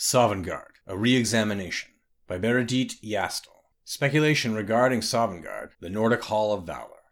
Sovngarde, A Re-Examination by Bereditte Jastal. Speculation regarding Sovngarde, the Nordic Hall of Valor.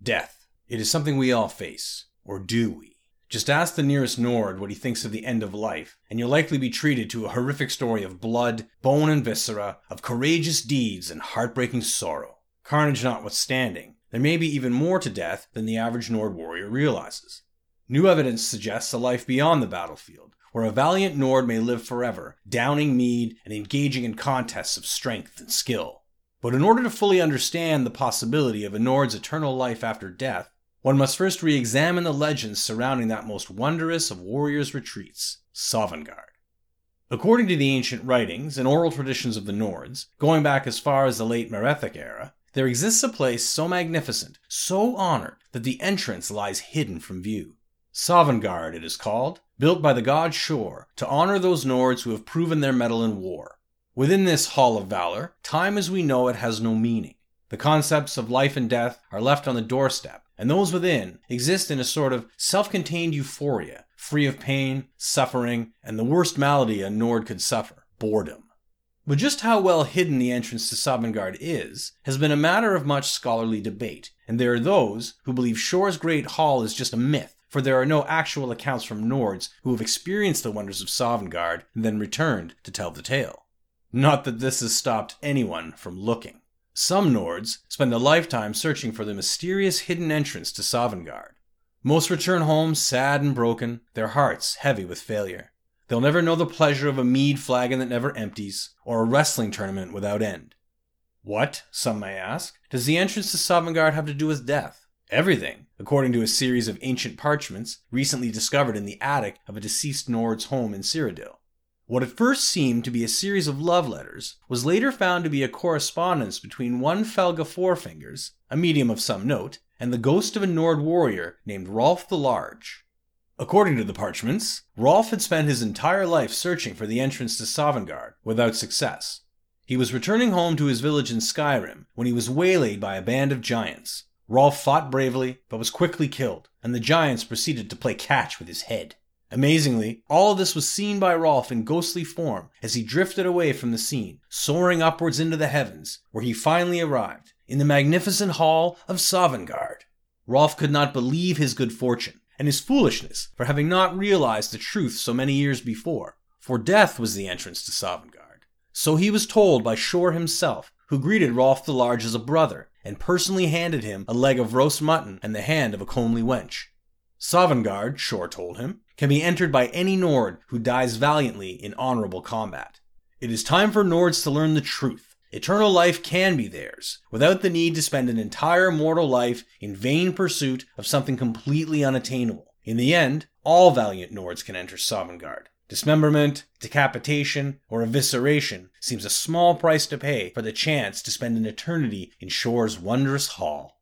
Death. It is something we all face. Or do we? Just ask the nearest Nord what he thinks of the end of life, and you'll likely be treated to a horrific story of blood, bone and viscera, of courageous deeds and heartbreaking sorrow. Carnage notwithstanding, there may be even more to death than the average Nord warrior realizes. New evidence suggests a life beyond the battlefield, where a valiant Nord may live forever, downing mead and engaging in contests of strength and skill. But in order to fully understand the possibility of a Nord's eternal life after death, one must first re examine the legends surrounding that most wondrous of warriors' retreats, Sovngarde. According to the ancient writings and oral traditions of the Nords, going back as far as the late Merethic era, there exists a place so magnificent, so honored, that the entrance lies hidden from view. Sovngarde, it is called, built by the god Shor to honor those Nords who have proven their mettle in war. Within this Hall of Valor, time as we know it has no meaning. The concepts of life and death are left on the doorstep, and those within exist in a sort of self contained euphoria, free of pain, suffering, and the worst malady a Nord could suffer boredom. But just how well hidden the entrance to Sovngarde is has been a matter of much scholarly debate, and there are those who believe Shor's Great Hall is just a myth for there are no actual accounts from Nords who have experienced the wonders of Sovngarde and then returned to tell the tale. Not that this has stopped anyone from looking. Some Nords spend a lifetime searching for the mysterious hidden entrance to Sovngarde. Most return home sad and broken, their hearts heavy with failure. They'll never know the pleasure of a mead flagon that never empties, or a wrestling tournament without end. What, some may ask, does the entrance to Sovngarde have to do with death? Everything, according to a series of ancient parchments recently discovered in the attic of a deceased Nord's home in Cyrodiil. What at first seemed to be a series of love letters was later found to be a correspondence between one Felga Fourfingers, a medium of some note, and the ghost of a Nord warrior named Rolf the Large. According to the parchments, Rolf had spent his entire life searching for the entrance to Sovngarde without success. He was returning home to his village in Skyrim when he was waylaid by a band of giants, Rolf fought bravely, but was quickly killed, and the giants proceeded to play catch with his head. Amazingly, all this was seen by Rolf in ghostly form as he drifted away from the scene, soaring upwards into the heavens, where he finally arrived, in the magnificent hall of Sovngarde. Rolf could not believe his good fortune, and his foolishness for having not realized the truth so many years before, for death was the entrance to Sovngarde. So he was told by Shor himself, who greeted Rolf the Large as a brother, and personally handed him a leg of roast mutton and the hand of a comely wench. Sovngarde, Shor told him, can be entered by any Nord who dies valiantly in honorable combat. It is time for Nords to learn the truth. Eternal life can be theirs, without the need to spend an entire mortal life in vain pursuit of something completely unattainable. In the end, all valiant Nords can enter Sovngarde. Dismemberment, decapitation, or evisceration seems a small price to pay for the chance to spend an eternity in Shor's wondrous hall.